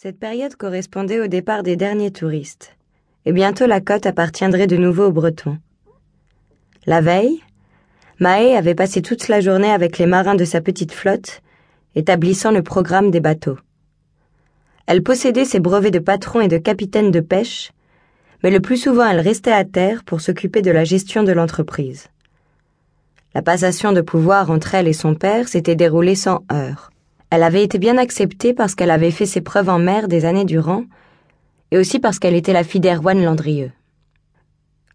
Cette période correspondait au départ des derniers touristes, et bientôt la côte appartiendrait de nouveau aux Bretons. La veille, Mahé avait passé toute la journée avec les marins de sa petite flotte, établissant le programme des bateaux. Elle possédait ses brevets de patron et de capitaine de pêche, mais le plus souvent elle restait à terre pour s'occuper de la gestion de l'entreprise. La passation de pouvoir entre elle et son père s'était déroulée sans heurts. Elle avait été bien acceptée parce qu'elle avait fait ses preuves en mer des années durant, et aussi parce qu'elle était la fille d'Erwan Landrieux.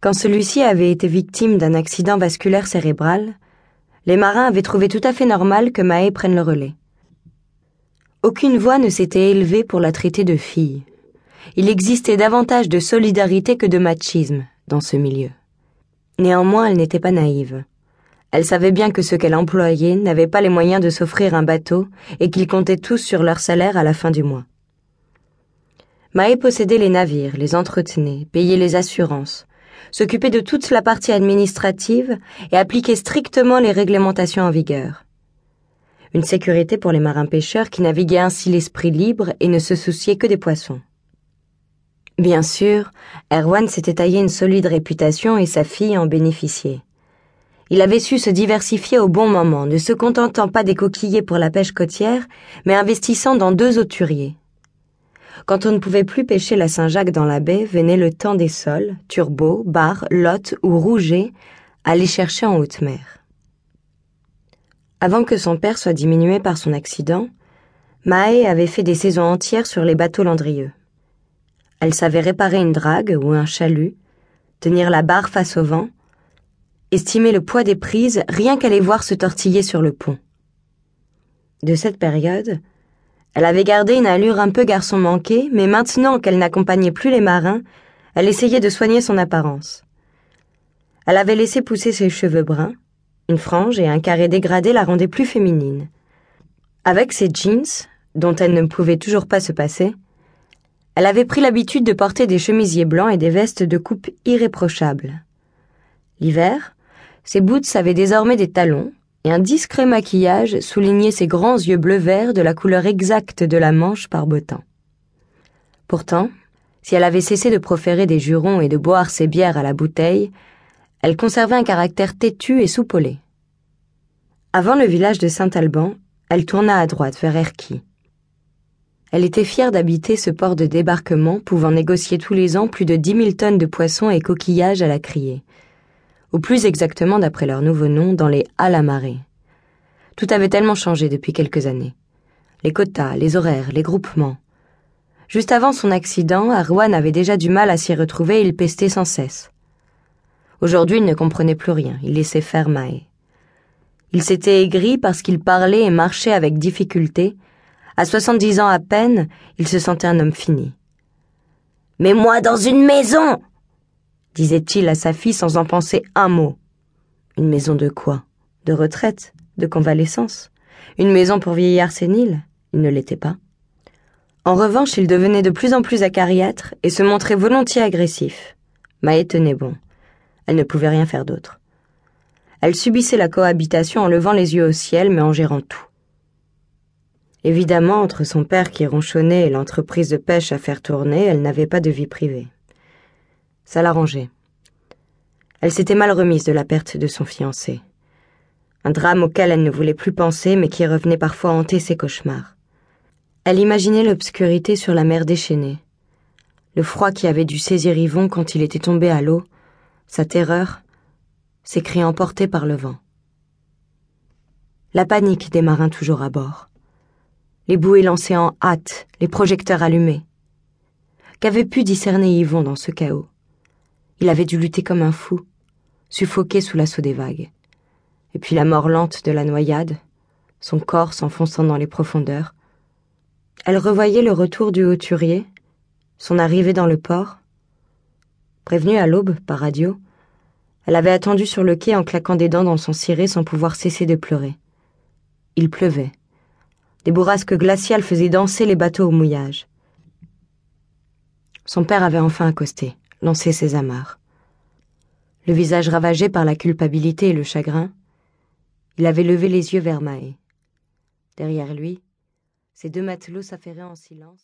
Quand celui-ci avait été victime d'un accident vasculaire cérébral, les marins avaient trouvé tout à fait normal que Mahé prenne le relais. Aucune voix ne s'était élevée pour la traiter de fille. Il existait davantage de solidarité que de machisme dans ce milieu. Néanmoins, elle n'était pas naïve. Elle savait bien que ceux qu'elle employait n'avaient pas les moyens de s'offrir un bateau et qu'ils comptaient tous sur leur salaire à la fin du mois. Mahé possédait les navires, les entretenait, payait les assurances, s'occupait de toute la partie administrative et appliquait strictement les réglementations en vigueur. Une sécurité pour les marins pêcheurs qui naviguaient ainsi l'esprit libre et ne se souciaient que des poissons. Bien sûr, Erwan s'était taillé une solide réputation et sa fille en bénéficiait. Il avait su se diversifier au bon moment, ne se contentant pas des coquillers pour la pêche côtière, mais investissant dans deux auturiers. Quand on ne pouvait plus pêcher la Saint-Jacques dans la baie, venait le temps des sols, Turbo, Bar, Lot ou Rouget, à les chercher en haute mer. Avant que son père soit diminué par son accident, Mahé avait fait des saisons entières sur les bateaux landrieux. Elle savait réparer une drague ou un chalut, tenir la barre face au vent, estimer le poids des prises rien qu'à les voir se tortiller sur le pont. De cette période, elle avait gardé une allure un peu garçon manqué, mais maintenant qu'elle n'accompagnait plus les marins, elle essayait de soigner son apparence. Elle avait laissé pousser ses cheveux bruns, une frange et un carré dégradé la rendaient plus féminine. Avec ses jeans, dont elle ne pouvait toujours pas se passer, elle avait pris l'habitude de porter des chemisiers blancs et des vestes de coupe irréprochables. L'hiver, ses boots avaient désormais des talons, et un discret maquillage soulignait ses grands yeux bleu-vert de la couleur exacte de la manche par beau temps. Pourtant, si elle avait cessé de proférer des jurons et de boire ses bières à la bouteille, elle conservait un caractère têtu et soupolé. Avant le village de Saint-Alban, elle tourna à droite vers Erquy. Elle était fière d'habiter ce port de débarquement pouvant négocier tous les ans plus de dix mille tonnes de poissons et coquillages à la criée ou plus exactement d'après leur nouveau nom, dans les halles à marée. Tout avait tellement changé depuis quelques années. Les quotas, les horaires, les groupements. Juste avant son accident, Arwan avait déjà du mal à s'y retrouver et il pestait sans cesse. Aujourd'hui, il ne comprenait plus rien, il laissait faire. Il s'était aigri parce qu'il parlait et marchait avec difficulté. À soixante-dix ans à peine, il se sentait un homme fini. Mets-moi dans une maison disait-il à sa fille sans en penser un mot. Une maison de quoi? De retraite? De convalescence? Une maison pour vieillards séniles Il ne l'était pas. En revanche, il devenait de plus en plus acariâtre et se montrait volontiers agressif. Maë tenait bon. Elle ne pouvait rien faire d'autre. Elle subissait la cohabitation en levant les yeux au ciel, mais en gérant tout. Évidemment, entre son père qui ronchonnait et l'entreprise de pêche à faire tourner, elle n'avait pas de vie privée. Ça l'arrangeait. Elle s'était mal remise de la perte de son fiancé. Un drame auquel elle ne voulait plus penser, mais qui revenait parfois hanter ses cauchemars. Elle imaginait l'obscurité sur la mer déchaînée, le froid qui avait dû saisir Yvon quand il était tombé à l'eau, sa terreur, ses cris emportés par le vent. La panique des marins toujours à bord. Les bouées lancées en hâte, les projecteurs allumés. Qu'avait pu discerner Yvon dans ce chaos? Il avait dû lutter comme un fou, suffoqué sous l'assaut des vagues. Et puis la mort lente de la noyade, son corps s'enfonçant dans les profondeurs. Elle revoyait le retour du hauturier, son arrivée dans le port. Prévenue à l'aube par radio, elle avait attendu sur le quai en claquant des dents dans son ciré sans pouvoir cesser de pleurer. Il pleuvait. Des bourrasques glaciales faisaient danser les bateaux au mouillage. Son père avait enfin accosté lancer ses amarres. Le visage ravagé par la culpabilité et le chagrin, il avait levé les yeux vers Mahé. Derrière lui, ses deux matelots s'affairaient en silence.